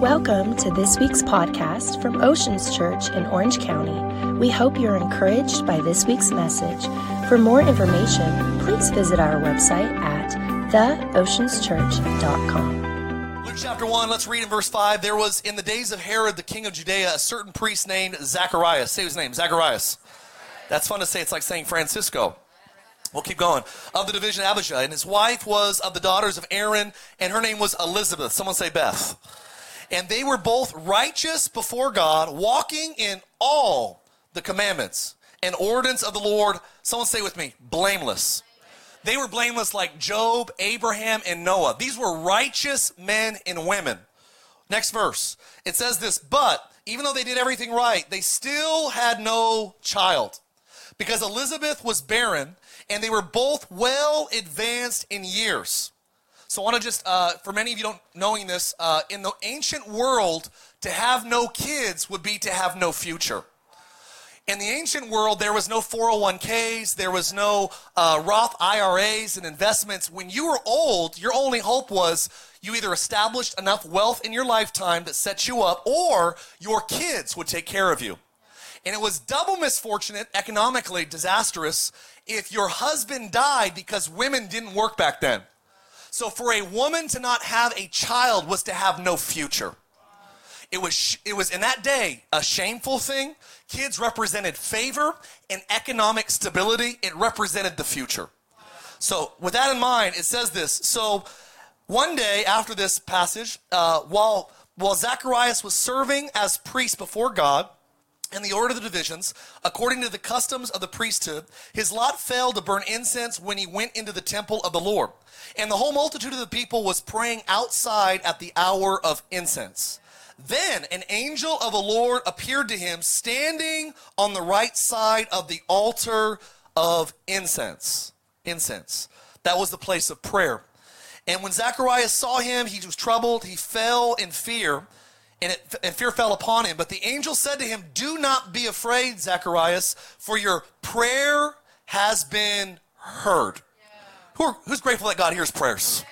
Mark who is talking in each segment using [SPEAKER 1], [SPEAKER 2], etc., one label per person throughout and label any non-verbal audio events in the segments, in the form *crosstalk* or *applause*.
[SPEAKER 1] Welcome to this week's podcast from Oceans Church in Orange County. We hope you're encouraged by this week's message. For more information, please visit our website at theoceanschurch.com.
[SPEAKER 2] Luke chapter 1, let's read in verse 5. There was in the days of Herod, the king of Judea, a certain priest named Zacharias. Say his name, Zacharias. That's fun to say. It's like saying Francisco. We'll keep going. Of the division Abijah. And his wife was of the daughters of Aaron, and her name was Elizabeth. Someone say Beth. And they were both righteous before God, walking in all the commandments and ordinance of the Lord. Someone say with me, blameless. They were blameless like Job, Abraham, and Noah. These were righteous men and women. Next verse. It says this, but even though they did everything right, they still had no child because Elizabeth was barren and they were both well advanced in years. So I want to just, uh, for many of you don't knowing this, uh, in the ancient world, to have no kids would be to have no future. In the ancient world, there was no 401ks, there was no uh, Roth IRAs and investments. When you were old, your only hope was you either established enough wealth in your lifetime that set you up, or your kids would take care of you. And it was double misfortunate, economically disastrous, if your husband died because women didn't work back then. So for a woman to not have a child was to have no future. It was, it was in that day a shameful thing. Kids represented favor and economic stability. It represented the future. So with that in mind, it says this. So one day after this passage, uh, while, while Zacharias was serving as priest before God, in the order of the divisions, according to the customs of the priesthood, his lot fell to burn incense when he went into the temple of the Lord. And the whole multitude of the people was praying outside at the hour of incense. Then an angel of the Lord appeared to him standing on the right side of the altar of incense. Incense. That was the place of prayer. And when Zacharias saw him, he was troubled. He fell in fear and, it, and fear fell upon him. But the angel said to him, Do not be afraid, Zacharias, for your prayer has been heard. Yeah. Who are, who's grateful that God hears prayers?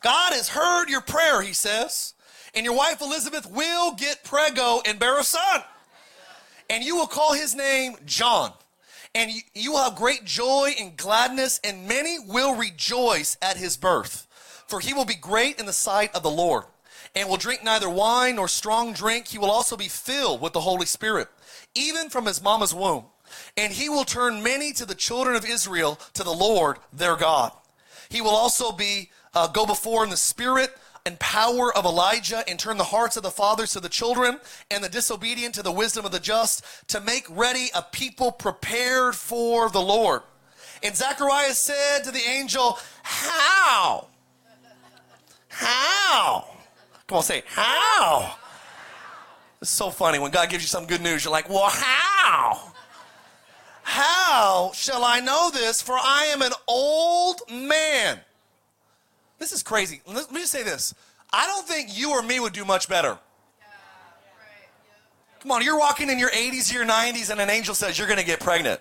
[SPEAKER 2] God has heard your prayer, he says, and your wife Elizabeth will get prego and bear a son. And you will call his name John. And you, you will have great joy and gladness, and many will rejoice at his birth. For he will be great in the sight of the Lord and will drink neither wine nor strong drink. He will also be filled with the Holy Spirit, even from his mama's womb. And he will turn many to the children of Israel to the Lord their God. He will also be uh, go before in the spirit and power of Elijah and turn the hearts of the fathers to the children and the disobedient to the wisdom of the just to make ready a people prepared for the Lord. And Zacharias said to the angel, How? How? Come on, say, how? It's so funny when God gives you some good news, you're like, well, how? How shall I know this? For I am an old man. This is crazy. Let me just say this. I don't think you or me would do much better. Come on, you're walking in your 80s, your 90s, and an angel says you're going to get pregnant.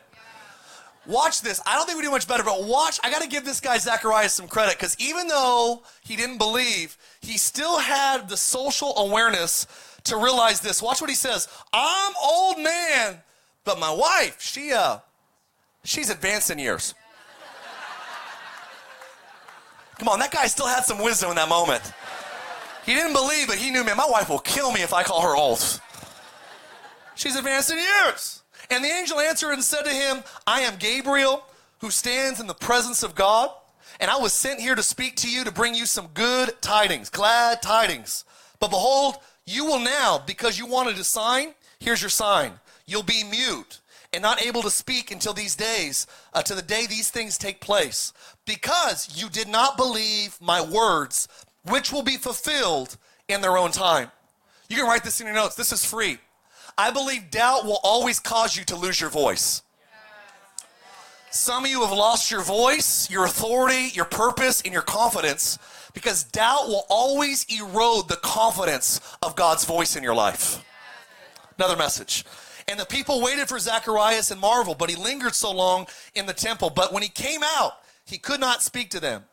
[SPEAKER 2] Watch this. I don't think we do much better, but watch. I got to give this guy Zacharias some credit because even though he didn't believe, he still had the social awareness to realize this. Watch what he says. I'm old man, but my wife, she uh, she's advanced in years. Come on, that guy still had some wisdom in that moment. He didn't believe, but he knew, man, my wife will kill me if I call her old. She's advanced in years. And the angel answered and said to him, I am Gabriel, who stands in the presence of God, and I was sent here to speak to you to bring you some good tidings, glad tidings. But behold, you will now, because you wanted a sign, here's your sign. You'll be mute and not able to speak until these days, uh, to the day these things take place, because you did not believe my words, which will be fulfilled in their own time. You can write this in your notes. This is free. I believe doubt will always cause you to lose your voice. Some of you have lost your voice, your authority, your purpose, and your confidence because doubt will always erode the confidence of God's voice in your life. Another message. And the people waited for Zacharias and marveled, but he lingered so long in the temple. But when he came out, he could not speak to them.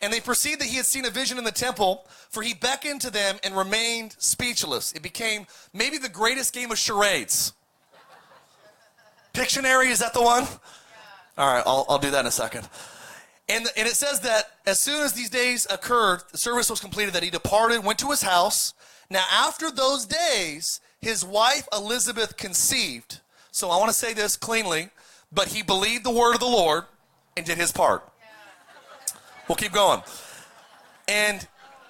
[SPEAKER 2] And they perceived that he had seen a vision in the temple, for he beckoned to them and remained speechless. It became maybe the greatest game of charades. Pictionary, is that the one? All right, I'll, I'll do that in a second. And, and it says that as soon as these days occurred, the service was completed, that he departed, went to his house. Now, after those days, his wife Elizabeth conceived. So I want to say this cleanly, but he believed the word of the Lord and did his part. We'll keep going. And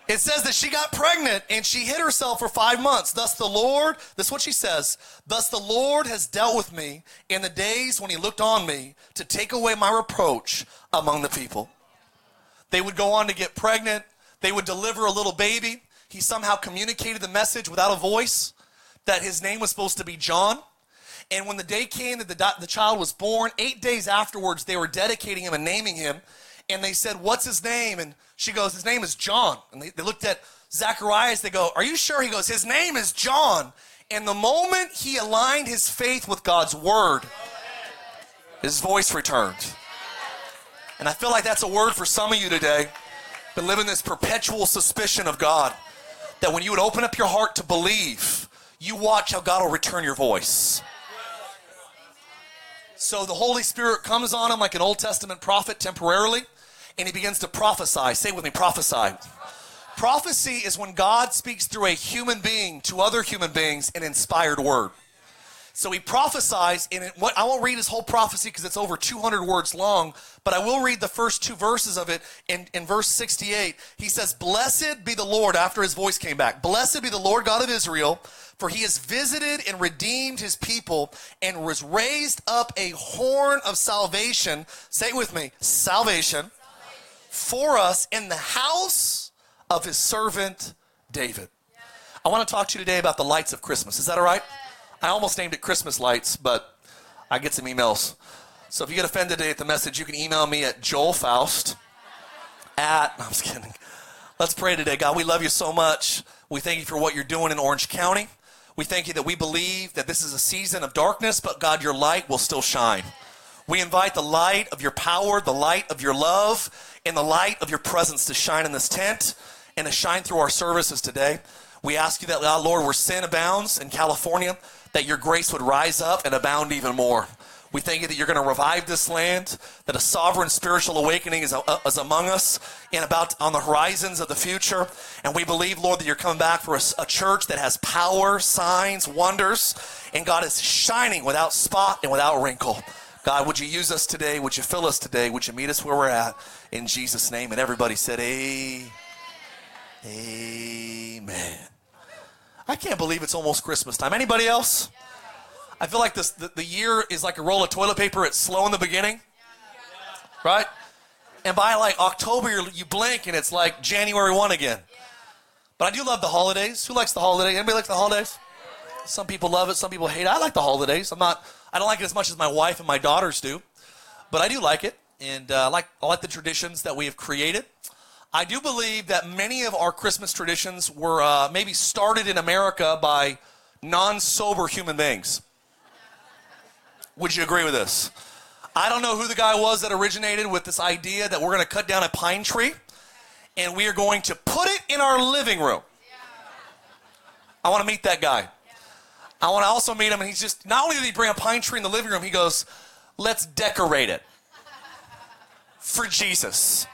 [SPEAKER 2] it says that she got pregnant and she hid herself for five months. Thus the Lord, this is what she says, thus the Lord has dealt with me in the days when he looked on me to take away my reproach among the people. They would go on to get pregnant. They would deliver a little baby. He somehow communicated the message without a voice that his name was supposed to be John. And when the day came that the, the child was born, eight days afterwards, they were dedicating him and naming him and they said, What's his name? And she goes, His name is John. And they, they looked at Zacharias, they go, Are you sure? He goes, His name is John. And the moment he aligned his faith with God's word, his voice returned. And I feel like that's a word for some of you today. Been living this perpetual suspicion of God. That when you would open up your heart to believe, you watch how God will return your voice. So the Holy Spirit comes on him like an Old Testament prophet temporarily and he begins to prophesy. Say with me, prophesy. Prophecy is when God speaks through a human being to other human beings an inspired word. So he prophesies, and what I won't read his whole prophecy because it's over 200 words long, but I will read the first two verses of it. In, in verse 68, he says, Blessed be the Lord, after his voice came back. Blessed be the Lord God of Israel, for he has visited and redeemed his people and was raised up a horn of salvation. Say it with me salvation for us in the house of his servant David. I want to talk to you today about the lights of Christmas. Is that all right? I almost named it Christmas lights, but I get some emails. So if you get offended today at the message, you can email me at Joel Faust at, I'm just kidding. Let's pray today. God, we love you so much. We thank you for what you're doing in Orange County. We thank you that we believe that this is a season of darkness, but God, your light will still shine. We invite the light of your power, the light of your love, and the light of your presence to shine in this tent and to shine through our services today. We ask you that, Lord, where sin abounds in California, that your grace would rise up and abound even more. We thank you that you're going to revive this land, that a sovereign spiritual awakening is, uh, is among us and about on the horizons of the future. And we believe, Lord, that you're coming back for a, a church that has power, signs, wonders, and God is shining without spot and without wrinkle. God, would you use us today? Would you fill us today? Would you meet us where we're at? In Jesus' name. And everybody said, A- Amen. I can't believe it's almost Christmas time. Anybody else? I feel like this, the, the year is like a roll of toilet paper. It's slow in the beginning, right? And by like October, you blink and it's like January 1 again. But I do love the holidays. Who likes the holidays? Anybody like the holidays? Some people love it, some people hate it. I like the holidays. I'm not, I don't like it as much as my wife and my daughters do, but I do like it. And uh, I, like, I like the traditions that we have created. I do believe that many of our Christmas traditions were uh, maybe started in America by non sober human beings. Would you agree with this? I don't know who the guy was that originated with this idea that we're going to cut down a pine tree and we are going to put it in our living room. I want to meet that guy. I want to also meet him, and he's just, not only did he bring a pine tree in the living room, he goes, let's decorate it for Jesus.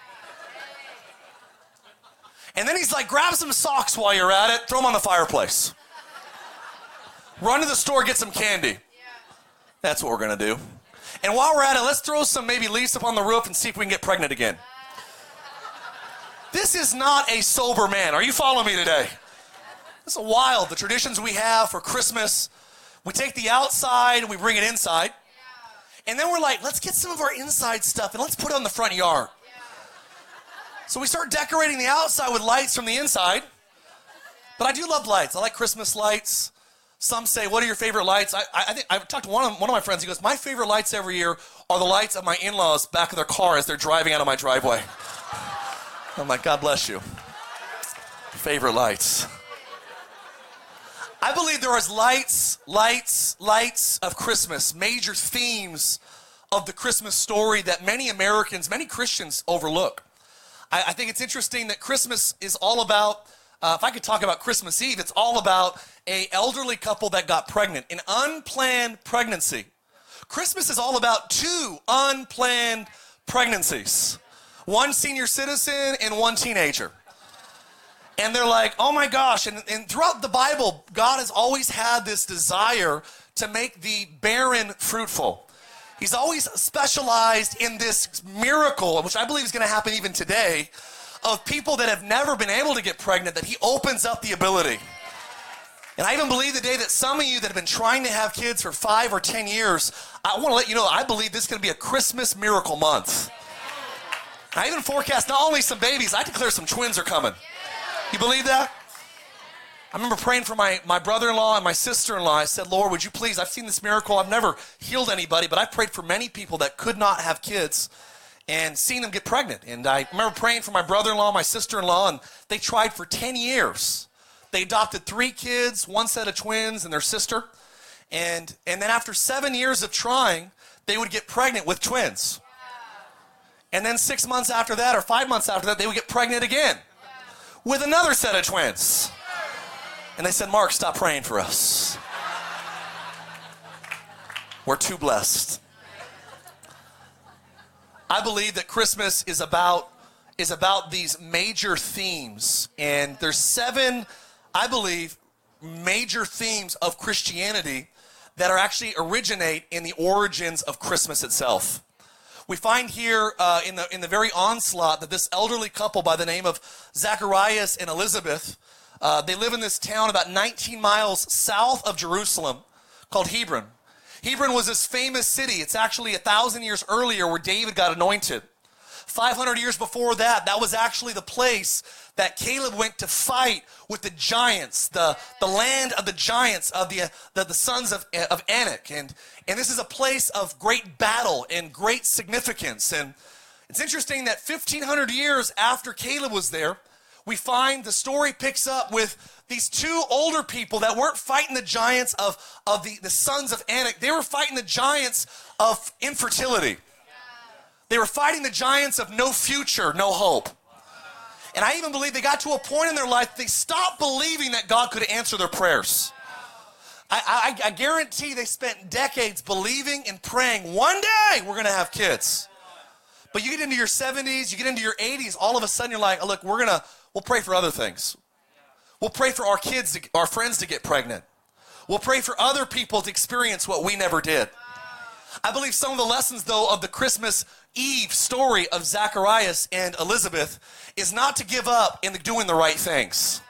[SPEAKER 2] And then he's like, grab some socks while you're at it, throw them on the fireplace. Run to the store, get some candy. That's what we're going to do. And while we're at it, let's throw some maybe leaves up on the roof and see if we can get pregnant again. *laughs* This is not a sober man. Are you following me today? Is wild. The traditions we have for Christmas, we take the outside and we bring it inside. And then we're like, let's get some of our inside stuff and let's put it on the front yard. So we start decorating the outside with lights from the inside. But I do love lights. I like Christmas lights. Some say, "What are your favorite lights?" I, I, think I've talked to one of one of my friends. He goes, "My favorite lights every year are the lights of my in-laws back of their car as they're driving out of my driveway." *laughs* I'm like, "God bless you." Favorite lights. I believe there is lights, lights, lights of Christmas, major themes of the Christmas story that many Americans, many Christians overlook. I, I think it's interesting that Christmas is all about. Uh, if I could talk about Christmas Eve, it's all about a elderly couple that got pregnant, an unplanned pregnancy. Christmas is all about two unplanned pregnancies one senior citizen and one teenager. And they're like, oh my gosh. And, and throughout the Bible, God has always had this desire to make the barren fruitful. He's always specialized in this miracle, which I believe is going to happen even today, of people that have never been able to get pregnant, that He opens up the ability. And I even believe today that some of you that have been trying to have kids for five or 10 years, I want to let you know, I believe this is going to be a Christmas miracle month. I even forecast not only some babies, I declare some twins are coming. You believe that? I remember praying for my, my brother in law and my sister in law. I said, Lord, would you please? I've seen this miracle. I've never healed anybody, but I've prayed for many people that could not have kids and seen them get pregnant. And I remember praying for my brother in law, my sister in law, and they tried for 10 years they adopted three kids, one set of twins, and their sister. And, and then after seven years of trying, they would get pregnant with twins. And then six months after that, or five months after that, they would get pregnant again with another set of twins. And they said, Mark, stop praying for us. We're too blessed. I believe that Christmas is about is about these major themes and there's seven I believe, major themes of Christianity that are actually originate in the origins of Christmas itself. We find here uh, in, the, in the very onslaught that this elderly couple by the name of Zacharias and Elizabeth, uh, they live in this town about 19 miles south of Jerusalem called Hebron. Hebron was this famous city. It's actually a thousand years earlier where David got anointed. 500 years before that, that was actually the place that Caleb went to fight with the giants, the, the land of the giants, of the, the, the sons of, of Anak. And, and this is a place of great battle and great significance. And it's interesting that 1,500 years after Caleb was there, we find the story picks up with these two older people that weren't fighting the giants of, of the, the sons of Anak. They were fighting the giants of infertility. They were fighting the giants of no future, no hope. And I even believe they got to a point in their life they stopped believing that God could answer their prayers. I, I, I guarantee they spent decades believing and praying one day we're going to have kids. But you get into your 70s, you get into your 80s, all of a sudden you're like, oh, look, we're going to, we'll pray for other things. We'll pray for our kids, to, our friends to get pregnant. We'll pray for other people to experience what we never did. I believe some of the lessons, though, of the Christmas Eve story of Zacharias and Elizabeth is not to give up in doing the right things.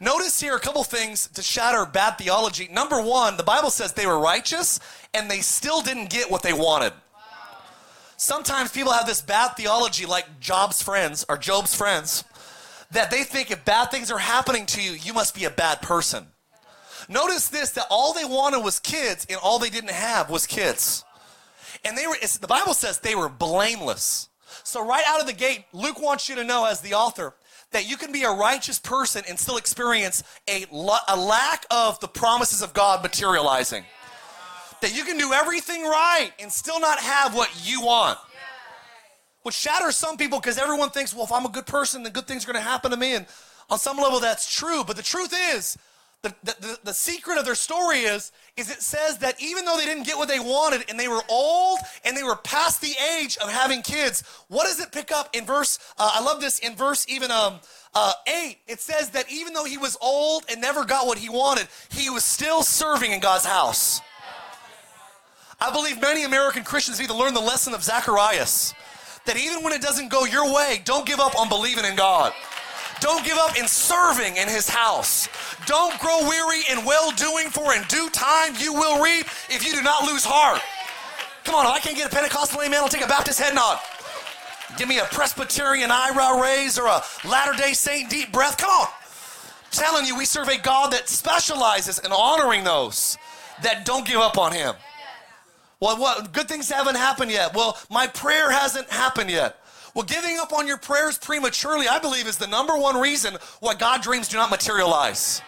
[SPEAKER 2] Notice here a couple things to shatter bad theology. Number one, the Bible says they were righteous and they still didn't get what they wanted. Sometimes people have this bad theology, like Job's friends or Job's friends, that they think if bad things are happening to you, you must be a bad person. Notice this that all they wanted was kids, and all they didn't have was kids. And they were, the Bible says they were blameless. So, right out of the gate, Luke wants you to know, as the author, that you can be a righteous person and still experience a, a lack of the promises of God materializing. That you can do everything right and still not have what you want. Which shatters some people because everyone thinks, well, if I'm a good person, then good things are going to happen to me. And on some level, that's true. But the truth is, the, the, the, secret of their story is, is it says that even though they didn't get what they wanted and they were old and they were past the age of having kids, what does it pick up in verse, uh, I love this in verse even um, uh, 8, it says that even though he was old and never got what he wanted, he was still serving in God's house. I believe many American Christians need to learn the lesson of Zacharias, that even when it doesn't go your way, don't give up on believing in God. Don't give up in serving in his house. Don't grow weary in well doing, for in due time you will reap if you do not lose heart. Come on, if I can't get a Pentecostal amen, I'll take a Baptist head nod. Give me a Presbyterian eyebrow raise or a Latter day Saint deep breath. Come on. I'm telling you, we serve a God that specializes in honoring those that don't give up on Him. Well, what good things haven't happened yet. Well, my prayer hasn't happened yet. Well, giving up on your prayers prematurely, I believe, is the number one reason why God dreams do not materialize.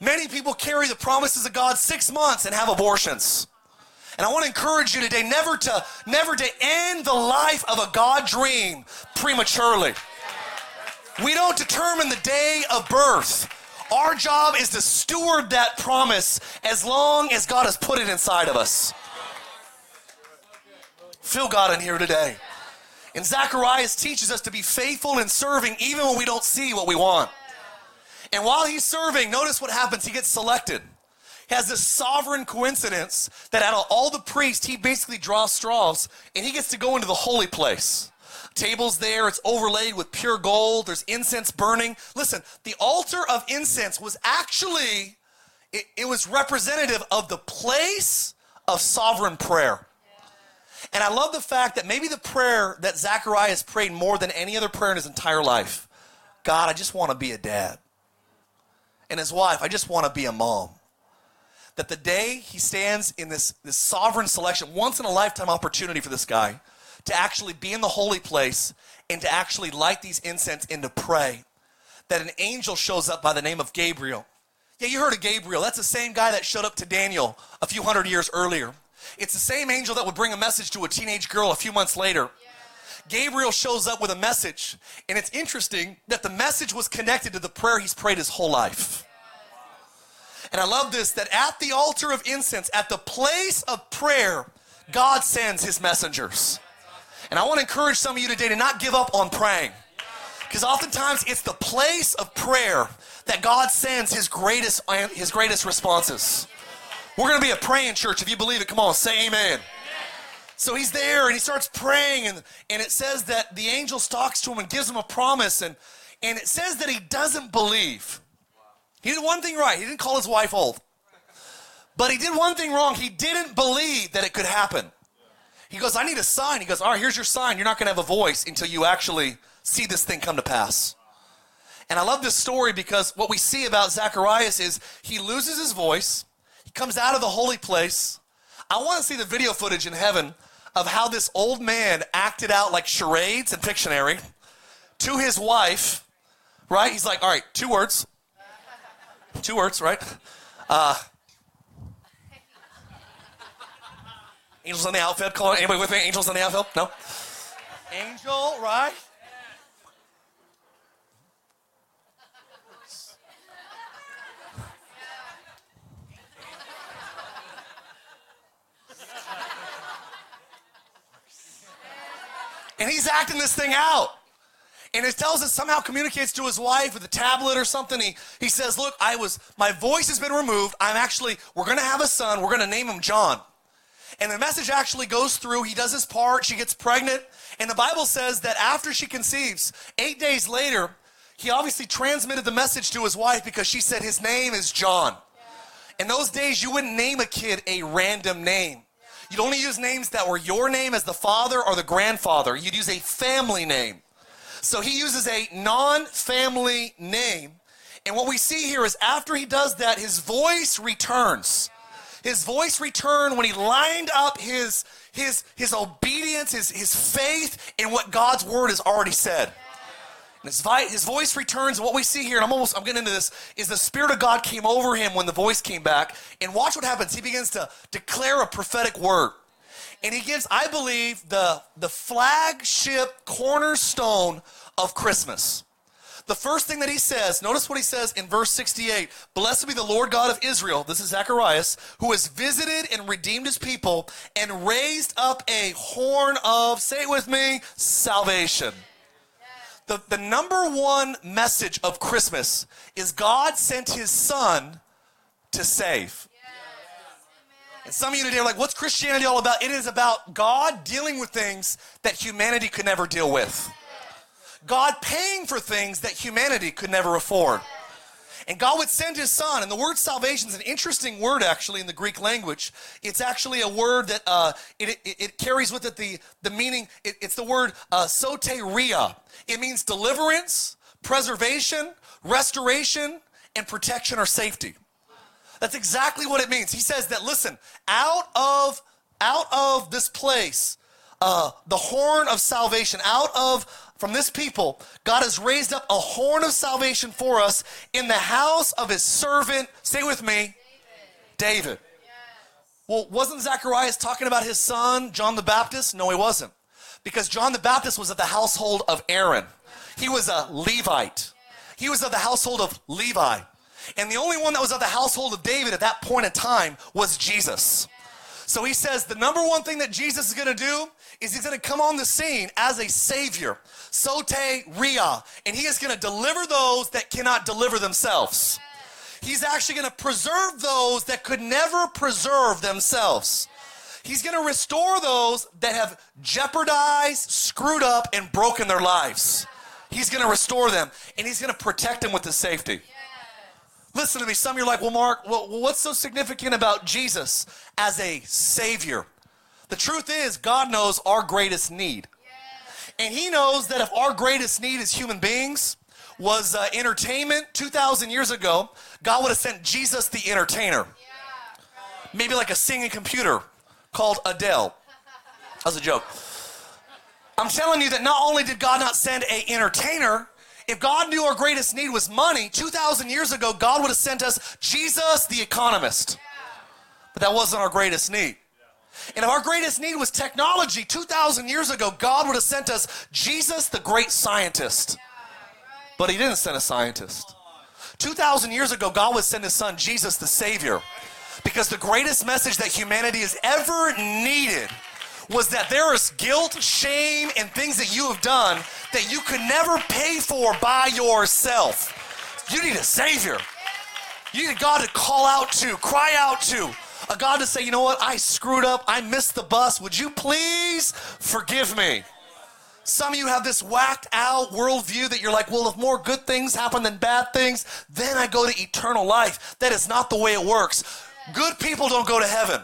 [SPEAKER 2] Many people carry the promises of God six months and have abortions. And I want to encourage you today never to never to end the life of a God dream prematurely. We don't determine the day of birth. Our job is to steward that promise as long as God has put it inside of us. Feel God in here today. And Zacharias teaches us to be faithful in serving even when we don't see what we want. And while he's serving, notice what happens. He gets selected. He has this sovereign coincidence that out of all the priests, he basically draws straws and he gets to go into the holy place. Tables there, it's overlaid with pure gold, there's incense burning. Listen, the altar of incense was actually, it, it was representative of the place of sovereign prayer. And I love the fact that maybe the prayer that Zacharias prayed more than any other prayer in his entire life God, I just want to be a dad. And his wife, I just want to be a mom. That the day he stands in this, this sovereign selection, once in a lifetime opportunity for this guy to actually be in the holy place and to actually light these incense and to pray, that an angel shows up by the name of Gabriel. Yeah, you heard of Gabriel. That's the same guy that showed up to Daniel a few hundred years earlier. It's the same angel that would bring a message to a teenage girl a few months later. Gabriel shows up with a message, and it's interesting that the message was connected to the prayer he's prayed his whole life. And I love this that at the altar of incense, at the place of prayer, God sends his messengers. And I want to encourage some of you today to not give up on praying. Because oftentimes it's the place of prayer that God sends his greatest his greatest responses. We're going to be a praying church. If you believe it, come on, say amen. So he's there and he starts praying, and, and it says that the angel talks to him and gives him a promise, and, and it says that he doesn't believe. He did one thing right. He didn't call his wife old. But he did one thing wrong. He didn't believe that it could happen. He goes, I need a sign. He goes, All right, here's your sign. You're not going to have a voice until you actually see this thing come to pass. And I love this story because what we see about Zacharias is he loses his voice comes out of the holy place. I want to see the video footage in heaven of how this old man acted out like charades and Pictionary to his wife, right? He's like, all right, two words. Two words, right? Uh, angels on the outfield. Call anybody with me? Angels on the outfield? No? Angel, right? And he's acting this thing out. And it tells us somehow communicates to his wife with a tablet or something. He, he says, Look, I was, my voice has been removed. I'm actually, we're going to have a son. We're going to name him John. And the message actually goes through. He does his part. She gets pregnant. And the Bible says that after she conceives, eight days later, he obviously transmitted the message to his wife because she said his name is John. In those days, you wouldn't name a kid a random name. You'd only use names that were your name as the father or the grandfather. You'd use a family name. So he uses a non family name. And what we see here is after he does that, his voice returns. His voice returned when he lined up his, his, his obedience, his, his faith in what God's word has already said. His, his voice returns, and what we see here, and I'm almost, I'm getting into this, is the Spirit of God came over him when the voice came back. And watch what happens. He begins to declare a prophetic word. And he gives, I believe, the, the flagship cornerstone of Christmas. The first thing that he says, notice what he says in verse 68 Blessed be the Lord God of Israel, this is Zacharias, who has visited and redeemed his people and raised up a horn of, say it with me, salvation the, the number one message of Christmas is God sent his son to save. And some of you today are like, what's Christianity all about? It is about God dealing with things that humanity could never deal with. God paying for things that humanity could never afford. And God would send his son. And the word salvation is an interesting word, actually, in the Greek language. It's actually a word that uh, it, it, it, carries with it the, the meaning, it, it's the word uh, soteria. It means deliverance, preservation, restoration, and protection or safety. That's exactly what it means. He says that, listen, out of, out of this place, uh, the horn of salvation, out of from this people, God has raised up a horn of salvation for us in the house of his servant, say with me, David. David. Well, wasn't Zacharias talking about his son, John the Baptist? No, he wasn't. Because John the Baptist was of the household of Aaron. He was a Levite. He was of the household of Levi. And the only one that was of the household of David at that point in time was Jesus. So he says the number one thing that Jesus is going to do is he's going to come on the scene as a savior, sote ria, and he is going to deliver those that cannot deliver themselves. He's actually going to preserve those that could never preserve themselves. He's going to restore those that have jeopardized, screwed up, and broken their lives. He's going to restore them, and he's going to protect them with his safety. Listen to me. Some of you are like, well, Mark, well, what's so significant about Jesus as a Savior? The truth is, God knows our greatest need. And He knows that if our greatest need as human beings was uh, entertainment 2,000 years ago, God would have sent Jesus the entertainer. Maybe like a singing computer called Adele. *laughs* That's a joke. I'm telling you that not only did God not send a entertainer, if God knew our greatest need was money, 2,000 years ago, God would have sent us Jesus the economist. But that wasn't our greatest need. And if our greatest need was technology, 2,000 years ago, God would have sent us Jesus the great scientist. But He didn't send a scientist. 2,000 years ago, God would send His Son, Jesus the Savior. Because the greatest message that humanity has ever needed was that there is guilt, shame, and things that you have done that you could never pay for by yourself. You need a Savior. You need God to call out to, cry out to. A God to say, you know what, I screwed up, I missed the bus. Would you please forgive me? Some of you have this whacked out worldview that you're like, well, if more good things happen than bad things, then I go to eternal life. That is not the way it works. Good people don't go to heaven.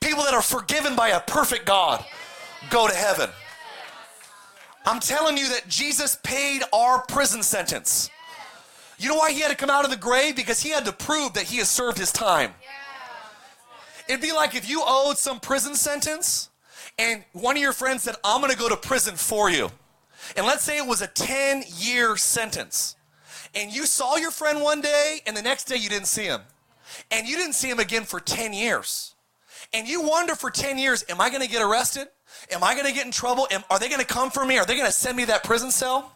[SPEAKER 2] People that are forgiven by a perfect God go to heaven. I'm telling you that Jesus paid our prison sentence. You know why he had to come out of the grave? Because he had to prove that he has served his time. It'd be like if you owed some prison sentence and one of your friends said, I'm going to go to prison for you. And let's say it was a 10 year sentence. And you saw your friend one day and the next day you didn't see him. And you didn't see him again for 10 years and you wonder for 10 years, am I going to get arrested? Am I going to get in trouble? Am, are they going to come for me? Are they going to send me that prison cell?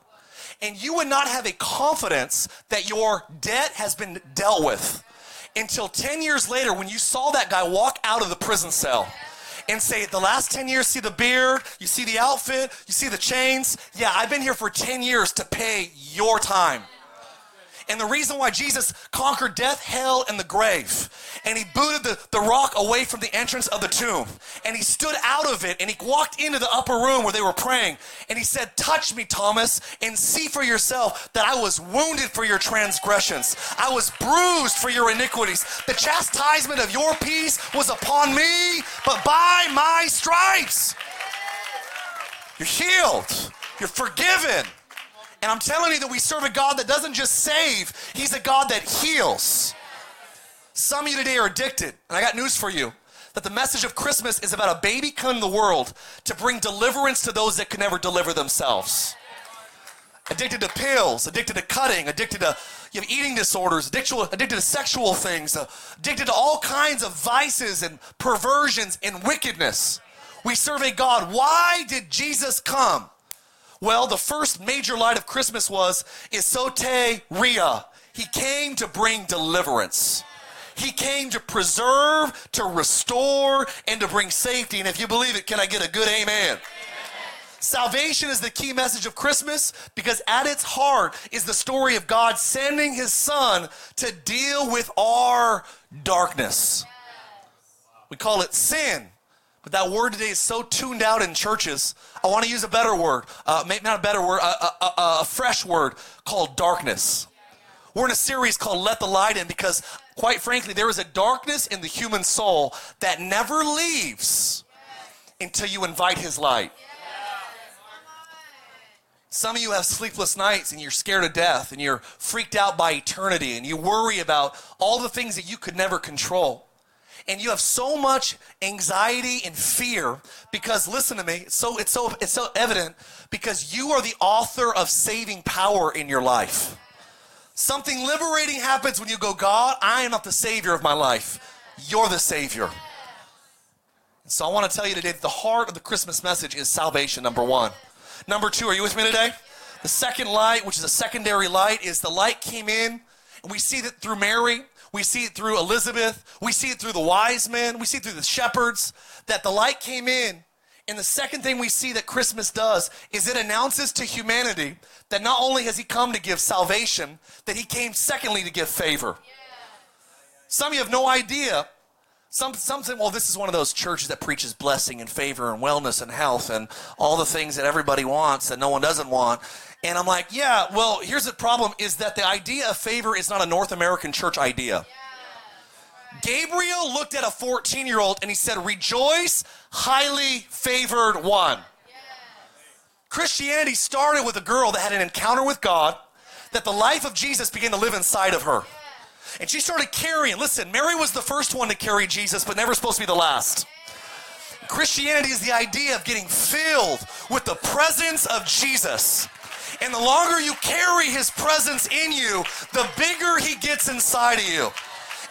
[SPEAKER 2] And you would not have a confidence that your debt has been dealt with until 10 years later when you saw that guy walk out of the prison cell and say, the last 10 years, see the beard, you see the outfit, you see the chains. Yeah, I've been here for 10 years to pay your time. And the reason why Jesus conquered death, hell, and the grave, and he booted the, the rock away from the entrance of the tomb, and he stood out of it, and he walked into the upper room where they were praying, and he said, Touch me, Thomas, and see for yourself that I was wounded for your transgressions, I was bruised for your iniquities. The chastisement of your peace was upon me, but by my stripes, you're healed, you're forgiven. And I'm telling you that we serve a God that doesn't just save, He's a God that heals. Some of you today are addicted, and I got news for you that the message of Christmas is about a baby coming to the world to bring deliverance to those that can never deliver themselves. Addicted to pills, addicted to cutting, addicted to you have eating disorders, addicted, to sexual things, uh, addicted to all kinds of vices and perversions and wickedness. We serve a God. Why did Jesus come? Well, the first major light of Christmas was soteria. He came to bring deliverance. He came to preserve, to restore, and to bring safety. And if you believe it, can I get a good amen? amen? Salvation is the key message of Christmas because at its heart is the story of God sending his son to deal with our darkness. We call it sin. But that word today is so tuned out in churches. I want to use a better word, uh, maybe not a better word, a, a, a, a fresh word called darkness. We're in a series called Let the Light In because, quite frankly, there is a darkness in the human soul that never leaves until you invite His light. Some of you have sleepless nights and you're scared of death and you're freaked out by eternity and you worry about all the things that you could never control and you have so much anxiety and fear because listen to me it's so it's so it's so evident because you are the author of saving power in your life something liberating happens when you go god i am not the savior of my life you're the savior So I want to tell you today that the heart of the Christmas message is salvation, number one. Number two, are you with me today? The second light, which is a secondary light, is the light came in, and we see that through Mary, we see it through Elizabeth, we see it through the wise men, we see it through the shepherds, that the light came in. And the second thing we see that Christmas does is it announces to humanity that not only has he come to give salvation, that he came secondly to give favor. Some of you have no idea some, some say, well, this is one of those churches that preaches blessing and favor and wellness and health and all the things that everybody wants that no one doesn't want. And I'm like, yeah, well, here's the problem is that the idea of favor is not a North American church idea. Gabriel looked at a 14 year old and he said, Rejoice, highly favored one. Christianity started with a girl that had an encounter with God, that the life of Jesus began to live inside of her. And she started carrying. Listen, Mary was the first one to carry Jesus, but never supposed to be the last. Christianity is the idea of getting filled with the presence of Jesus. And the longer you carry his presence in you, the bigger he gets inside of you.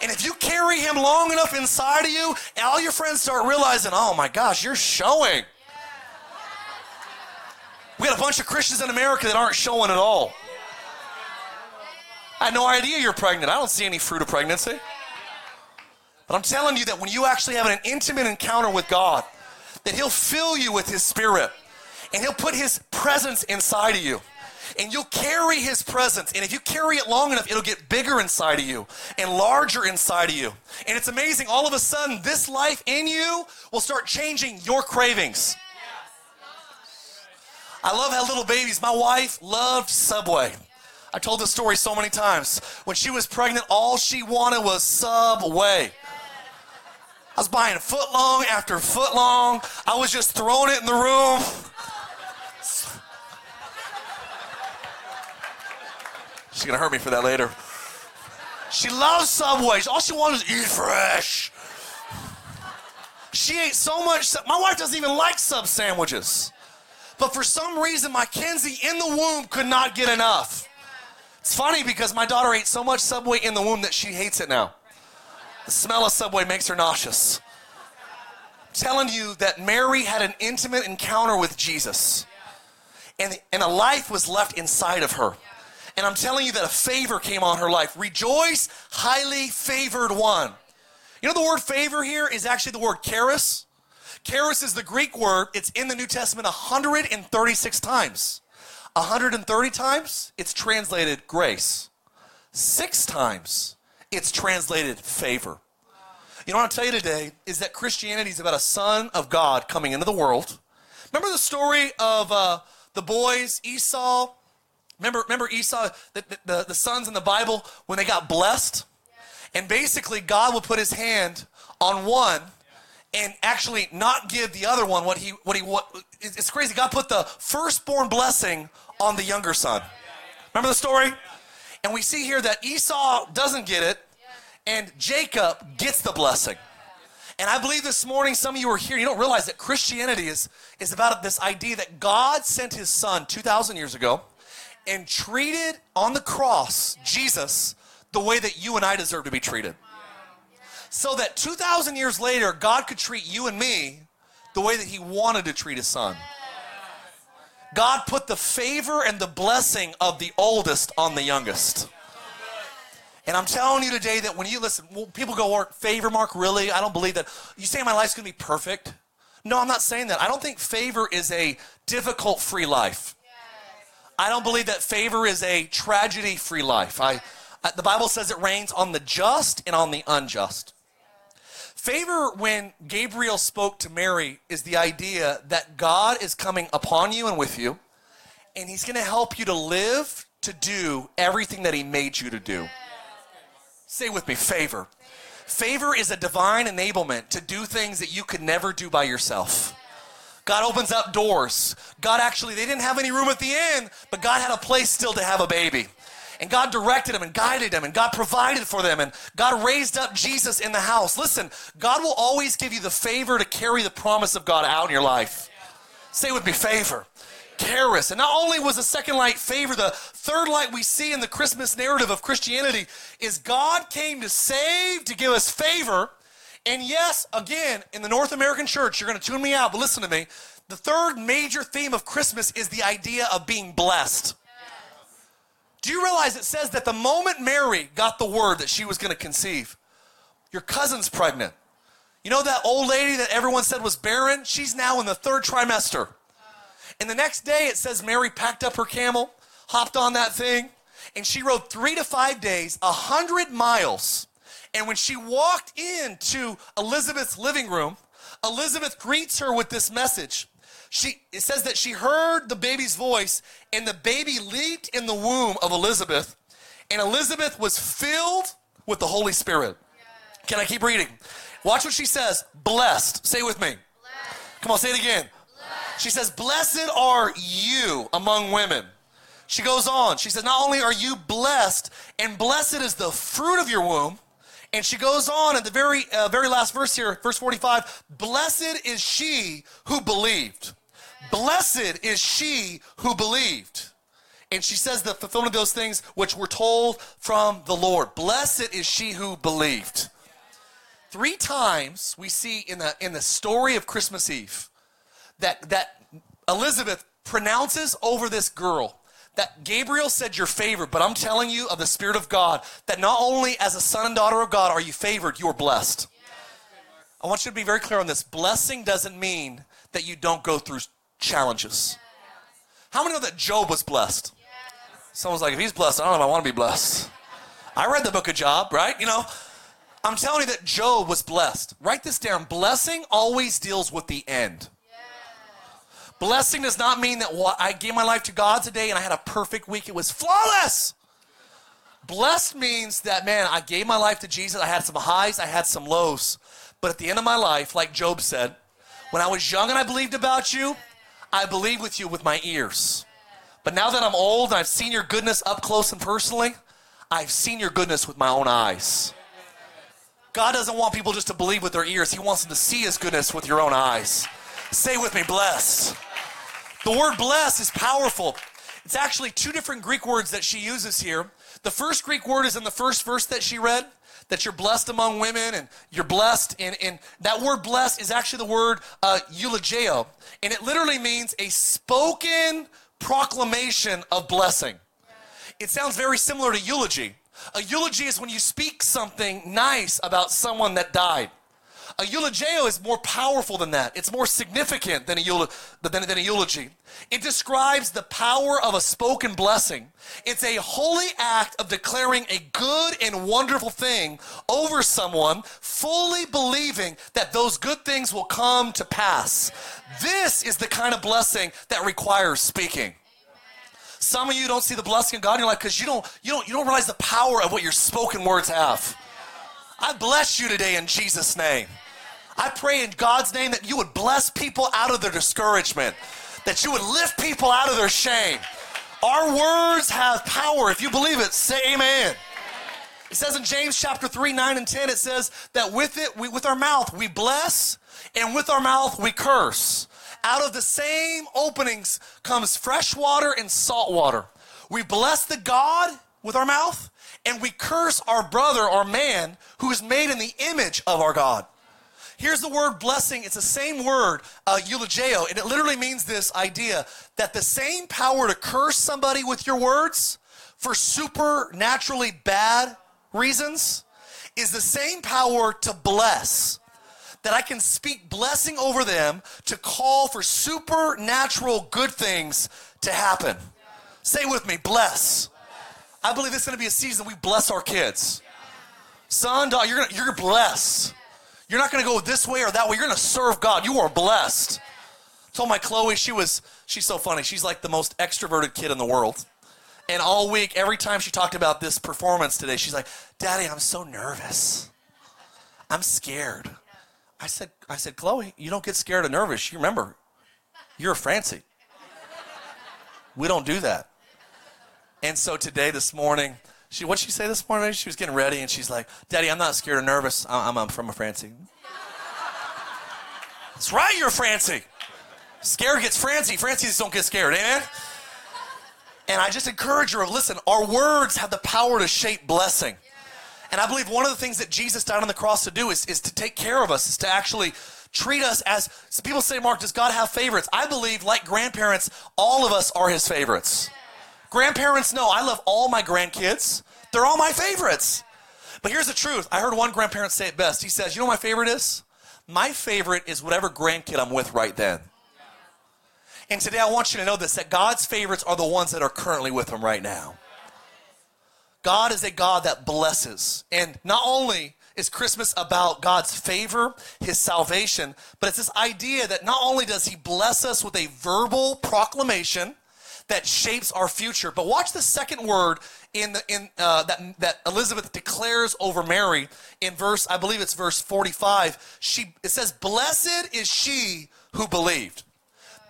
[SPEAKER 2] And if you carry him long enough inside of you, all your friends start realizing, oh my gosh, you're showing. We got a bunch of Christians in America that aren't showing at all. I had no idea you're pregnant. I don't see any fruit of pregnancy. But I'm telling you that when you actually have an intimate encounter with God, that He'll fill you with His Spirit and He'll put His presence inside of you. And you'll carry His presence. And if you carry it long enough, it'll get bigger inside of you and larger inside of you. And it's amazing. All of a sudden, this life in you will start changing your cravings. I love how little babies, my wife loved Subway. I told this story so many times. When she was pregnant, all she wanted was Subway. I was buying foot long after foot long. I was just throwing it in the room. She's gonna hurt me for that later. She loves Subways. All she wants is eat fresh. She ate so much. My wife doesn't even like sub sandwiches. But for some reason, my Kenzie in the womb could not get enough. It's funny because my daughter ate so much Subway in the womb that she hates it now. The smell of Subway makes her nauseous. I'm telling you that Mary had an intimate encounter with Jesus, and, and a life was left inside of her. And I'm telling you that a favor came on her life. Rejoice, highly favored one. You know, the word favor here is actually the word charis. Charis is the Greek word, it's in the New Testament 136 times. 130 times, it's translated grace. Six times, it's translated favor. You know what I'll tell you today is that Christianity is about a son of God coming into the world. Remember the story of uh, the boys, Esau? Remember, remember Esau, the, the, the sons in the Bible, when they got blessed? And basically, God would put his hand on one and actually not give the other one what he what he what it's crazy. God put the firstborn blessing on the younger son. Remember the story? And we see here that esau doesn't get it and jacob gets the blessing. And i believe this morning some of you are here you don't realize that christianity is is about this idea that god sent his son 2000 years ago and treated on the cross jesus the way that you and i deserve to be treated so that 2,000 years later, God could treat you and me the way that He wanted to treat His Son. God put the favor and the blessing of the oldest on the youngest. And I'm telling you today that when you listen, people go, favor, Mark, really? I don't believe that. You say my life's gonna be perfect? No, I'm not saying that. I don't think favor is a difficult free life. I don't believe that favor is a tragedy free life. I, uh, the Bible says it rains on the just and on the unjust. Favor, when Gabriel spoke to Mary, is the idea that God is coming upon you and with you, and He's going to help you to live, to do everything that He made you to do. Say with me favor. Favor is a divine enablement to do things that you could never do by yourself. God opens up doors. God actually, they didn't have any room at the inn, but God had a place still to have a baby. And God directed them and guided them and God provided for them and God raised up Jesus in the house. Listen, God will always give you the favor to carry the promise of God out in your life. Say with me, favor. Charis. And not only was the second light favor, the third light we see in the Christmas narrative of Christianity is God came to save, to give us favor, And yes, again, in the North American church, you're going to tune me out, but listen to me. The third major theme of Christmas is the idea of being blessed. Do you realize it says that the moment Mary got the word that she was going to conceive, your cousin's pregnant. You know that old lady that everyone said was barren? She's now in the third trimester. And the next day it says Mary packed up her camel, hopped on that thing, and she rode three to five days, a hundred miles. And when she walked into Elizabeth's living room, Elizabeth greets her with this message. She, it says that she heard the baby's voice, and the baby leaped in the womb of Elizabeth, and Elizabeth was filled with the Holy Spirit. Can I keep reading? Watch what she says. Blessed. Say with me. Blessed. Come on, say it again. Blessed. She says, Blessed are you among women. She goes on. She says, Not only are you blessed, and blessed is the fruit of your womb. And she goes on at the very, uh, very last verse here, verse 45 Blessed is she who believed. Blessed is she who believed. And she says the fulfillment of those things which were told from the Lord. Blessed is she who believed. Three times we see in the in the story of Christmas Eve that that Elizabeth pronounces over this girl that Gabriel said you're favored, but I'm telling you of the Spirit of God that not only as a son and daughter of God are you favored, you are blessed. I want you to be very clear on this. Blessing doesn't mean that you don't go through challenges. How many know that Job was blessed? Someone's like, if he's blessed, I don't know if I want to be blessed. I read the book of Job, right? You know, I'm telling you that Job was blessed. Write this down. Blessing always deals with the end. Blessing does not mean that what I gave my life to God today and I had a perfect week. It was flawless. Blessed means that, man, I gave my life to Jesus. I had some highs, I had some lows. But at the end of my life, like Job said, when I was young and I believed about you, I believed with you with my ears. But now that I'm old and I've seen your goodness up close and personally, I've seen your goodness with my own eyes. God doesn't want people just to believe with their ears. He wants them to see his goodness with your own eyes. Say with me, blessed. The word bless is powerful. It's actually two different Greek words that she uses here. The first Greek word is in the first verse that she read, that you're blessed among women and you're blessed. And, and that word blessed is actually the word uh, eulogio. And it literally means a spoken proclamation of blessing. It sounds very similar to eulogy. A eulogy is when you speak something nice about someone that died. A eulogio is more powerful than that. It's more significant than a, eul- than, than a eulogy. It describes the power of a spoken blessing. It's a holy act of declaring a good and wonderful thing over someone, fully believing that those good things will come to pass. This is the kind of blessing that requires speaking. Some of you don't see the blessing of God in your life because you don't, you, don't, you don't realize the power of what your spoken words have. I bless you today in Jesus' name. I pray in God's name that you would bless people out of their discouragement, that you would lift people out of their shame. Our words have power. If you believe it, say amen. It says in James chapter 3, 9 and 10, it says that with it, we, with our mouth, we bless, and with our mouth, we curse. Out of the same openings comes fresh water and salt water. We bless the God with our mouth, and we curse our brother or man who is made in the image of our God. Here's the word blessing. It's the same word, uh, eulogio, and it literally means this idea that the same power to curse somebody with your words for supernaturally bad reasons is the same power to bless that I can speak blessing over them to call for supernatural good things to happen. Say with me, bless. I believe this is going to be a season we bless our kids. Son, daughter, you're going you're bless. You're not going to go this way or that way. You're going to serve God. You are blessed. I told my Chloe, she was, she's so funny. She's like the most extroverted kid in the world. And all week, every time she talked about this performance today, she's like, Daddy, I'm so nervous. I'm scared. I said, I said, Chloe, you don't get scared or nervous. You remember, you're a Francie. We don't do that. And so today, this morning, she what she say this morning? She was getting ready and she's like, Daddy, I'm not scared or nervous. I'm, I'm from a Francie. That's right, you're a Francie. Scared gets Francie. Francies don't get scared, amen? And I just encourage her, listen, our words have the power to shape blessing. And I believe one of the things that Jesus died on the cross to do is, is to take care of us, is to actually treat us as people say, Mark, does God have favorites? I believe, like grandparents, all of us are his favorites. Grandparents know I love all my grandkids, they're all my favorites. But here's the truth I heard one grandparent say it best. He says, You know my favorite is? My favorite is whatever grandkid I'm with right then. And today I want you to know this that God's favorites are the ones that are currently with him right now. God is a God that blesses. And not only is Christmas about God's favor, his salvation, but it's this idea that not only does he bless us with a verbal proclamation that shapes our future, but watch the second word in the in uh, that that Elizabeth declares over Mary in verse I believe it's verse 45. She it says, "Blessed is she who believed."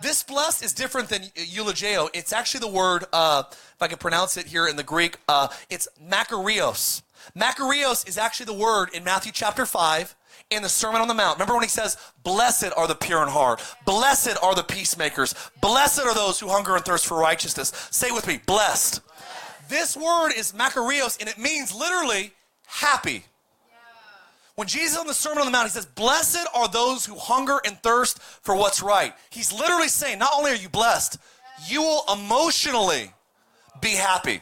[SPEAKER 2] This blessed is different than eulogio. It's actually the word, uh, if I can pronounce it here in the Greek, uh, it's makarios. Makarios is actually the word in Matthew chapter 5 in the Sermon on the Mount. Remember when he says, Blessed are the pure in heart, blessed are the peacemakers, blessed are those who hunger and thirst for righteousness. Say with me, blessed. This word is makarios, and it means literally happy. When Jesus on the Sermon on the Mount, he says, Blessed are those who hunger and thirst for what's right. He's literally saying, not only are you blessed, you will emotionally be happy.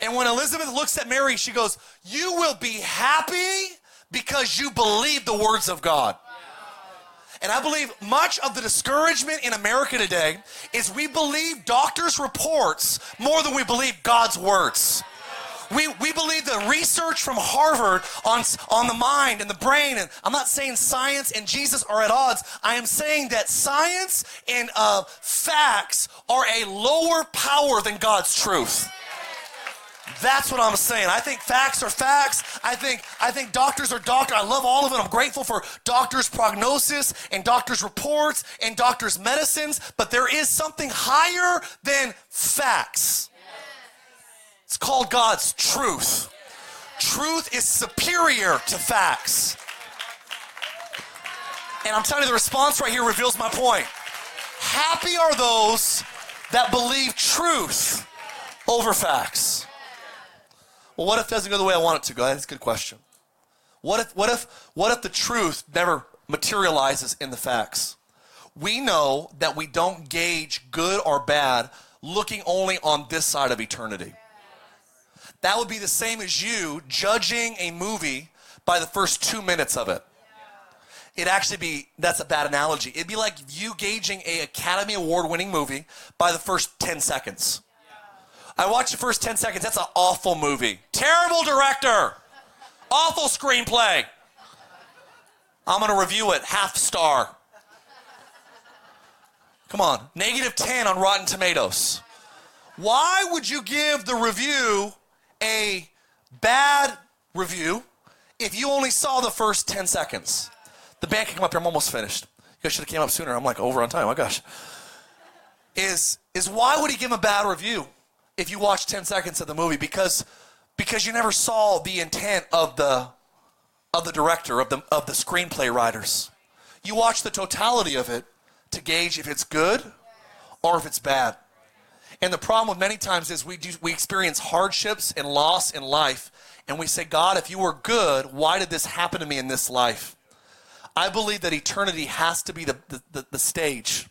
[SPEAKER 2] And when Elizabeth looks at Mary, she goes, You will be happy because you believe the words of God. And I believe much of the discouragement in America today is we believe doctors' reports more than we believe God's words. We, we believe the research from Harvard on, on the mind and the brain, and I'm not saying science and Jesus are at odds. I am saying that science and uh, facts are a lower power than God's truth. That's what I'm saying. I think facts are facts. I think I think doctors are doctors. I love all of it. I'm grateful for doctors' prognosis and doctors' reports and doctors' medicines, but there is something higher than facts. It's called God's truth. Truth is superior to facts. And I'm telling you, the response right here reveals my point. Happy are those that believe truth over facts. Well, what if it doesn't go the way I want it to go? That's a good question. What if, what if, what if the truth never materializes in the facts? We know that we don't gauge good or bad looking only on this side of eternity. That would be the same as you judging a movie by the first two minutes of it. It'd actually be, that's a bad analogy. It'd be like you gauging a Academy Award winning movie by the first 10 seconds. I watched the first 10 seconds. That's an awful movie. Terrible director. Awful screenplay. I'm going to review it half star. Come on. Negative 10 on Rotten Tomatoes. Why would you give the review a bad review if you only saw the first 10 seconds? The band can come up here. I'm almost finished. You guys should have came up sooner. I'm like over on time. My gosh. Is is why would he give a bad review? If you watch 10 seconds of the movie because because you never saw the intent of the of the director of the of the screenplay writers. You watch the totality of it to gauge if it's good or if it's bad. And the problem with many times is we do, we experience hardships and loss in life and we say god if you were good why did this happen to me in this life? I believe that eternity has to be the, the, the, the stage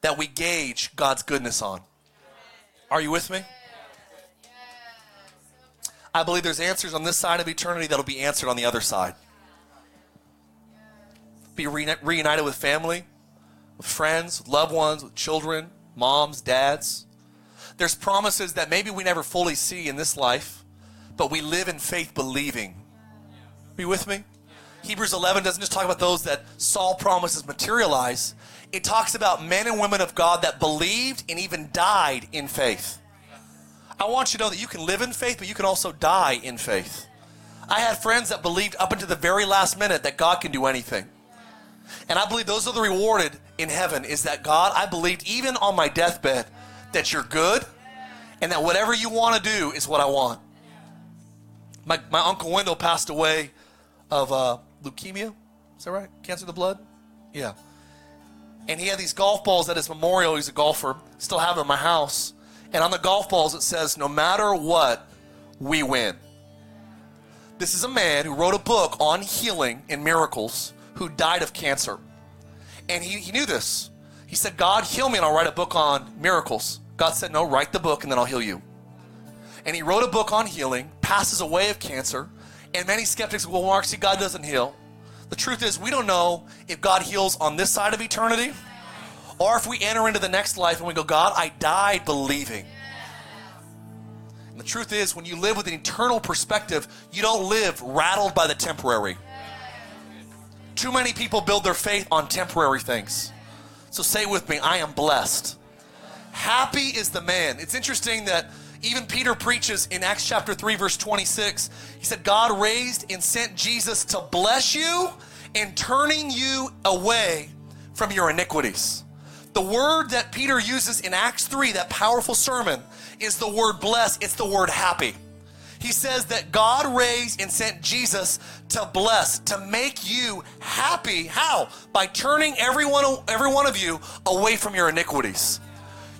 [SPEAKER 2] that we gauge god's goodness on. Are you with me I believe there's answers on this side of eternity that'll be answered on the other side. Be reunited with family, with friends, loved ones, with children, moms, dads. There's promises that maybe we never fully see in this life, but we live in faith believing. You with me? Hebrews 11 doesn't just talk about those that Saul promises materialize. It talks about men and women of God that believed and even died in faith. I want you to know that you can live in faith, but you can also die in faith. I had friends that believed up until the very last minute that God can do anything. And I believe those are the rewarded in heaven is that God, I believed even on my deathbed that you're good and that whatever you want to do is what I want. My, my Uncle Wendell passed away of uh, leukemia. Is that right? Cancer of the blood? Yeah. And he had these golf balls at his memorial. He's a golfer. Still have them in my house. And on the golf balls, it says, no matter what, we win. This is a man who wrote a book on healing and miracles who died of cancer. And he, he knew this. He said, God, heal me and I'll write a book on miracles. God said, No, write the book and then I'll heal you. And he wrote a book on healing, passes away of cancer. And many skeptics, well, Mark, see, God doesn't heal. The truth is, we don't know if God heals on this side of eternity or if we enter into the next life and we go, God, I died believing. And the truth is, when you live with an eternal perspective, you don't live rattled by the temporary. Too many people build their faith on temporary things. So say with me, I am blessed. Happy is the man. It's interesting that even Peter preaches in Acts chapter 3, verse 26. He said, God raised and sent Jesus to bless you and turning you away from your iniquities. The word that Peter uses in Acts 3, that powerful sermon, is the word bless, it's the word happy. He says that God raised and sent Jesus to bless, to make you happy. How? By turning every one, every one of you away from your iniquities.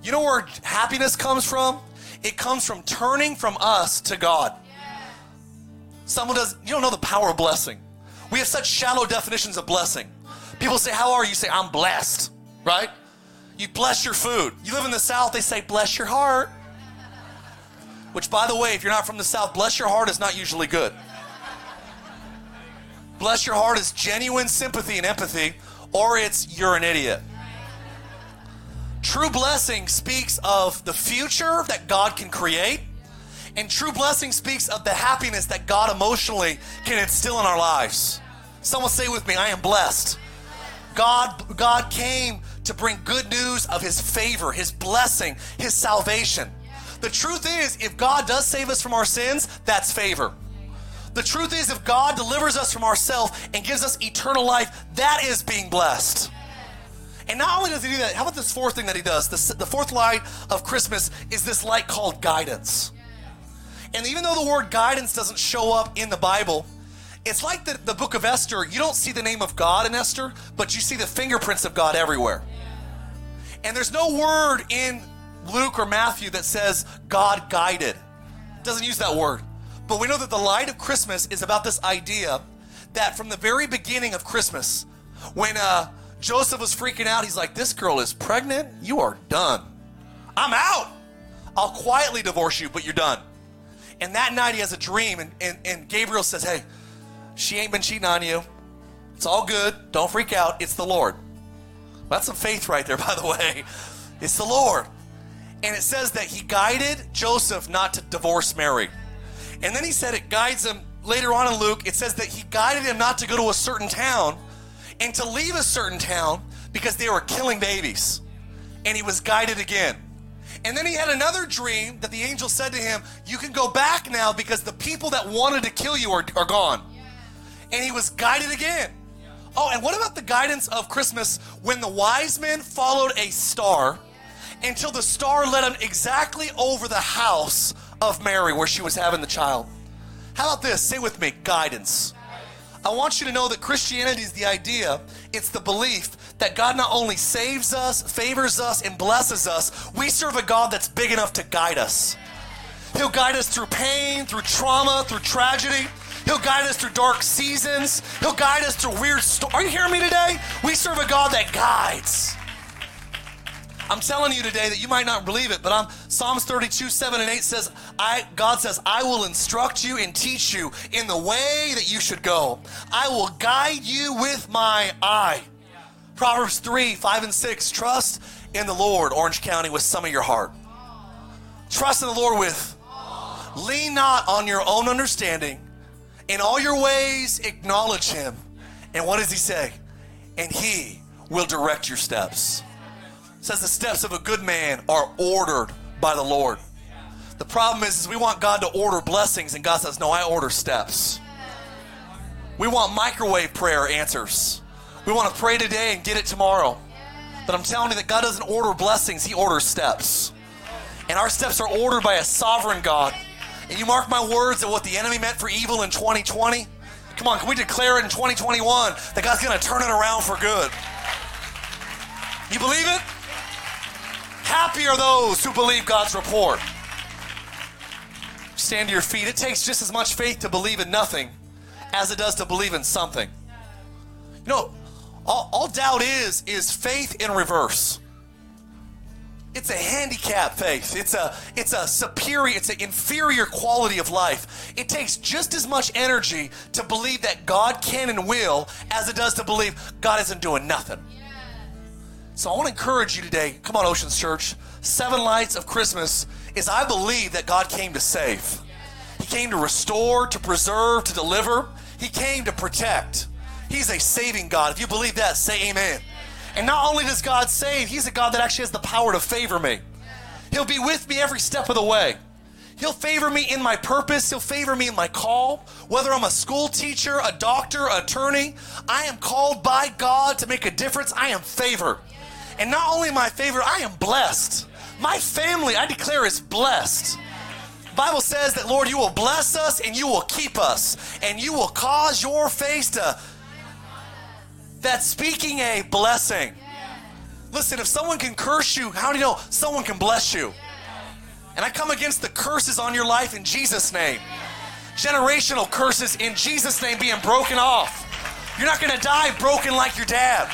[SPEAKER 2] You know where happiness comes from? It comes from turning from us to God. Someone does, you don't know the power of blessing. We have such shallow definitions of blessing. People say, How are you? You say, I'm blessed, right? You bless your food. You live in the South, they say, Bless your heart. Which, by the way, if you're not from the South, bless your heart is not usually good. Bless your heart is genuine sympathy and empathy, or it's you're an idiot. True blessing speaks of the future that God can create, and true blessing speaks of the happiness that God emotionally can instill in our lives. Someone say with me, I am blessed. God, God came to bring good news of his favor, his blessing, his salvation. The truth is, if God does save us from our sins, that's favor. The truth is, if God delivers us from ourselves and gives us eternal life, that is being blessed. And not only does he do that, how about this fourth thing that he does? The, the fourth light of Christmas is this light called guidance. And even though the word guidance doesn't show up in the Bible, it's like the, the book of Esther. You don't see the name of God in Esther, but you see the fingerprints of God everywhere. And there's no word in Luke or Matthew that says God guided. It doesn't use that word. But we know that the light of Christmas is about this idea that from the very beginning of Christmas, when uh, Joseph was freaking out, he's like, This girl is pregnant. You are done. I'm out. I'll quietly divorce you, but you're done. And that night he has a dream, and, and, and Gabriel says, Hey, she ain't been cheating on you. It's all good. Don't freak out. It's the Lord. That's some faith right there, *laughs* by the way. It's the Lord. And it says that he guided Joseph not to divorce Mary. And then he said it guides him later on in Luke. It says that he guided him not to go to a certain town and to leave a certain town because they were killing babies. And he was guided again. And then he had another dream that the angel said to him, You can go back now because the people that wanted to kill you are, are gone. And he was guided again. Oh, and what about the guidance of Christmas when the wise men followed a star? until the star led them exactly over the house of Mary where she was having the child. How about this? Say with me guidance. I want you to know that Christianity is the idea, it's the belief that God not only saves us, favors us, and blesses us, we serve a God that's big enough to guide us. He'll guide us through pain, through trauma, through tragedy. He'll guide us through dark seasons. He'll guide us through weird stories. Are you hearing me today? We serve a God that guides. I'm telling you today that you might not believe it, but I'm Psalms 32, 7 and 8 says, I God says, I will instruct you and teach you in the way that you should go. I will guide you with my eye. Proverbs 3, 5 and 6. Trust in the Lord, Orange County, with some of your heart. Trust in the Lord with. Lean not on your own understanding. In all your ways, acknowledge him. And what does he say? And he will direct your steps says the steps of a good man are ordered by the Lord. The problem is, is we want God to order blessings, and God says, No, I order steps. We want microwave prayer answers. We want to pray today and get it tomorrow. But I'm telling you that God doesn't order blessings, He orders steps. And our steps are ordered by a sovereign God. And you mark my words that what the enemy meant for evil in 2020, come on, can we declare it in 2021 that God's going to turn it around for good? You believe it? Happy are those who believe God's report. stand to your feet. It takes just as much faith to believe in nothing as it does to believe in something. You know, all, all doubt is is faith in reverse. It's a handicap faith. It's a it's a superior, it's an inferior quality of life. It takes just as much energy to believe that God can and will as it does to believe God isn't doing nothing. So I want to encourage you today. Come on, Oceans Church. Seven lights of Christmas is I believe that God came to save. He came to restore, to preserve, to deliver. He came to protect. He's a saving God. If you believe that, say amen. And not only does God save, He's a God that actually has the power to favor me. He'll be with me every step of the way. He'll favor me in my purpose. He'll favor me in my call. Whether I'm a school teacher, a doctor, attorney, I am called by God to make a difference. I am favored. And not only am I favored, I am blessed. My family, I declare, is blessed. Bible says that Lord, you will bless us and you will keep us, and you will cause your face to that's speaking a blessing. Listen, if someone can curse you, how do you know someone can bless you? And I come against the curses on your life in Jesus' name. Generational curses in Jesus' name being broken off. You're not gonna die broken like your dad.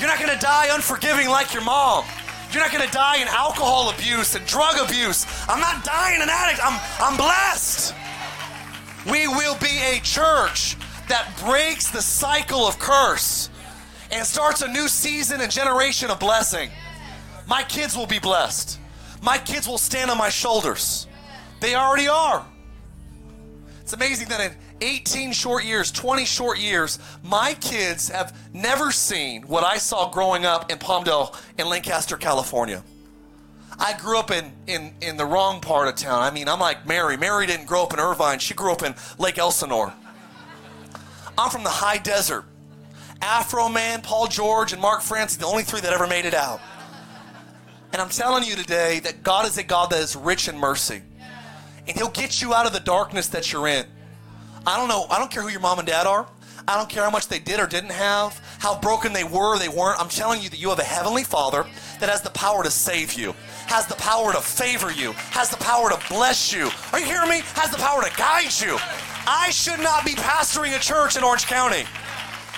[SPEAKER 2] You're not gonna die unforgiving like your mom. You're not gonna die in alcohol abuse and drug abuse. I'm not dying an addict. I'm, I'm blessed. We will be a church that breaks the cycle of curse and starts a new season and generation of blessing. My kids will be blessed. My kids will stand on my shoulders. They already are. It's amazing that in 18 short years, 20 short years, my kids have never seen what I saw growing up in Palmdale in Lancaster, California. I grew up in, in, in the wrong part of town. I mean, I'm like Mary. Mary didn't grow up in Irvine, she grew up in Lake Elsinore. I'm from the high desert. Afroman, Paul George, and Mark Francis, the only three that ever made it out. And I'm telling you today that God is a God that is rich in mercy. And He'll get you out of the darkness that you're in. I don't know, I don't care who your mom and dad are. I don't care how much they did or didn't have, how broken they were they weren't. I'm telling you that you have a heavenly Father that has the power to save you, has the power to favor you, has the power to bless you. Are you hearing me? Has the power to guide you. I should not be pastoring a church in Orange County.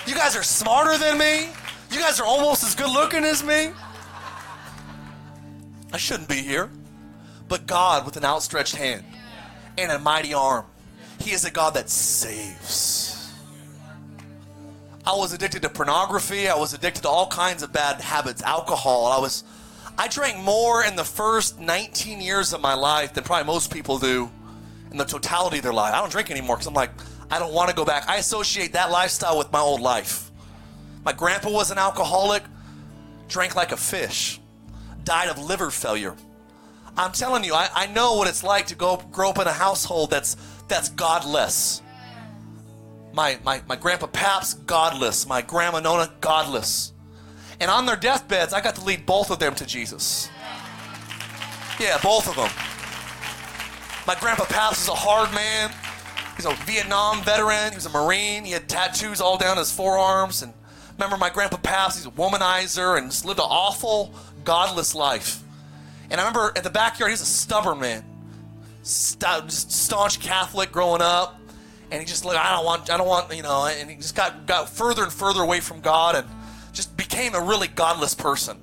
[SPEAKER 2] You guys are smarter than me. You guys are almost as good looking as me. I shouldn't be here. But God, with an outstretched hand and a mighty arm, He is a God that saves. I was addicted to pornography. I was addicted to all kinds of bad habits, alcohol. I was, I drank more in the first 19 years of my life than probably most people do in the totality of their life. I don't drink anymore because I'm like, I don't want to go back. I associate that lifestyle with my old life. My grandpa was an alcoholic, drank like a fish, died of liver failure. I'm telling you, I, I know what it's like to go grow up in a household that's that's godless. My, my, my grandpa Paps, godless. My grandma Nona, godless. And on their deathbeds, I got to lead both of them to Jesus. Yeah, both of them. My grandpa Paps is a hard man. He's a Vietnam veteran. He was a Marine. He had tattoos all down his forearms. And remember my grandpa passed. he's a womanizer and just lived an awful, godless life. And I remember at the backyard, he's a stubborn man. St- uh, staunch Catholic growing up. And he just like, I don't want, I don't want, you know, and he just got, got further and further away from God and just became a really godless person.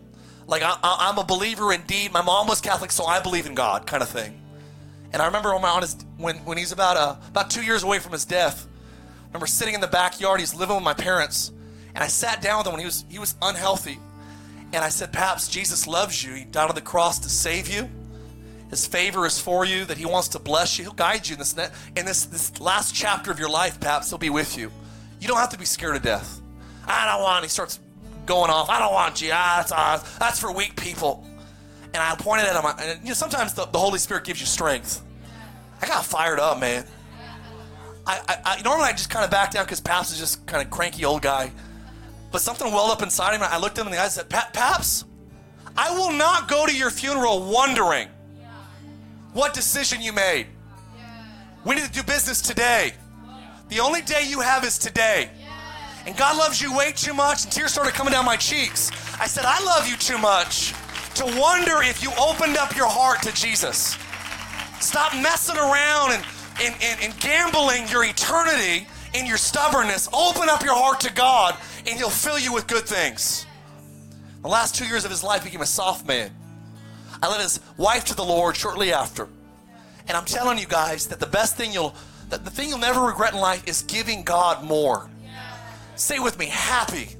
[SPEAKER 2] Like, I, I, I'm a believer indeed. My mom was Catholic, so I believe in God, kind of thing. And I remember when, on his, when, when he's about, uh, about two years away from his death, I remember sitting in the backyard, he's living with my parents, and I sat down with him when he was, he was unhealthy. And I said, "Paps, Jesus loves you. He died on the cross to save you. His favor is for you, that he wants to bless you. He'll guide you in this, in this, this last chapter of your life, Paps, He'll be with you. You don't have to be scared of death. I don't want, he starts going off. I don't want you. Ah, that's, uh, that's for weak people. And I pointed at him. And you know, sometimes the, the Holy Spirit gives you strength. I got fired up, man. I, I, I normally I just kind of back down because Paps is just kind of cranky old guy. But something welled up inside him. And I looked him in the eyes and said, Paps, I will not go to your funeral wondering what decision you made. We need to do business today. The only day you have is today. And God loves you way too much, and tears started coming down my cheeks. I said, I love you too much to wonder if you opened up your heart to Jesus. Stop messing around and, and, and, and gambling your eternity in your stubbornness. Open up your heart to God, and He'll fill you with good things. The last two years of his life, became a soft man. I led his wife to the Lord shortly after. And I'm telling you guys that the best thing you'll, that the thing you'll never regret in life is giving God more. Say with me, happy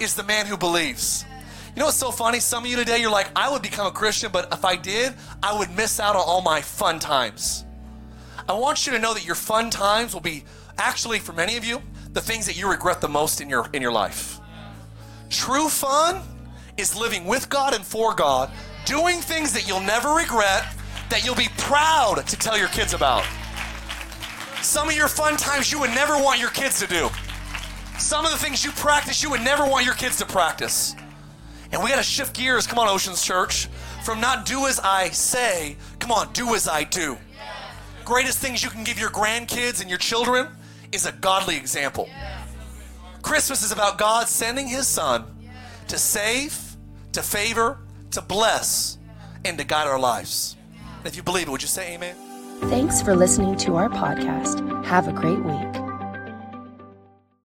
[SPEAKER 2] is the man who believes. You know what's so funny? Some of you today, you're like, I would become a Christian, but if I did, I would miss out on all my fun times. I want you to know that your fun times will be actually, for many of you, the things that you regret the most in your in your life. True fun is living with God and for God, doing things that you'll never regret, that you'll be proud to tell your kids about. Some of your fun times you would never want your kids to do. Some of the things you practice you would never want your kids to practice. And we got to shift gears, come on, Oceans Church, from not do as I say, come on, do as I do. Greatest things you can give your grandkids and your children is a godly example. Christmas is about God sending His Son to save, to favor, to bless, and to guide our lives. if you believe it, would you say amen?
[SPEAKER 1] Thanks for listening to our podcast. Have a great week.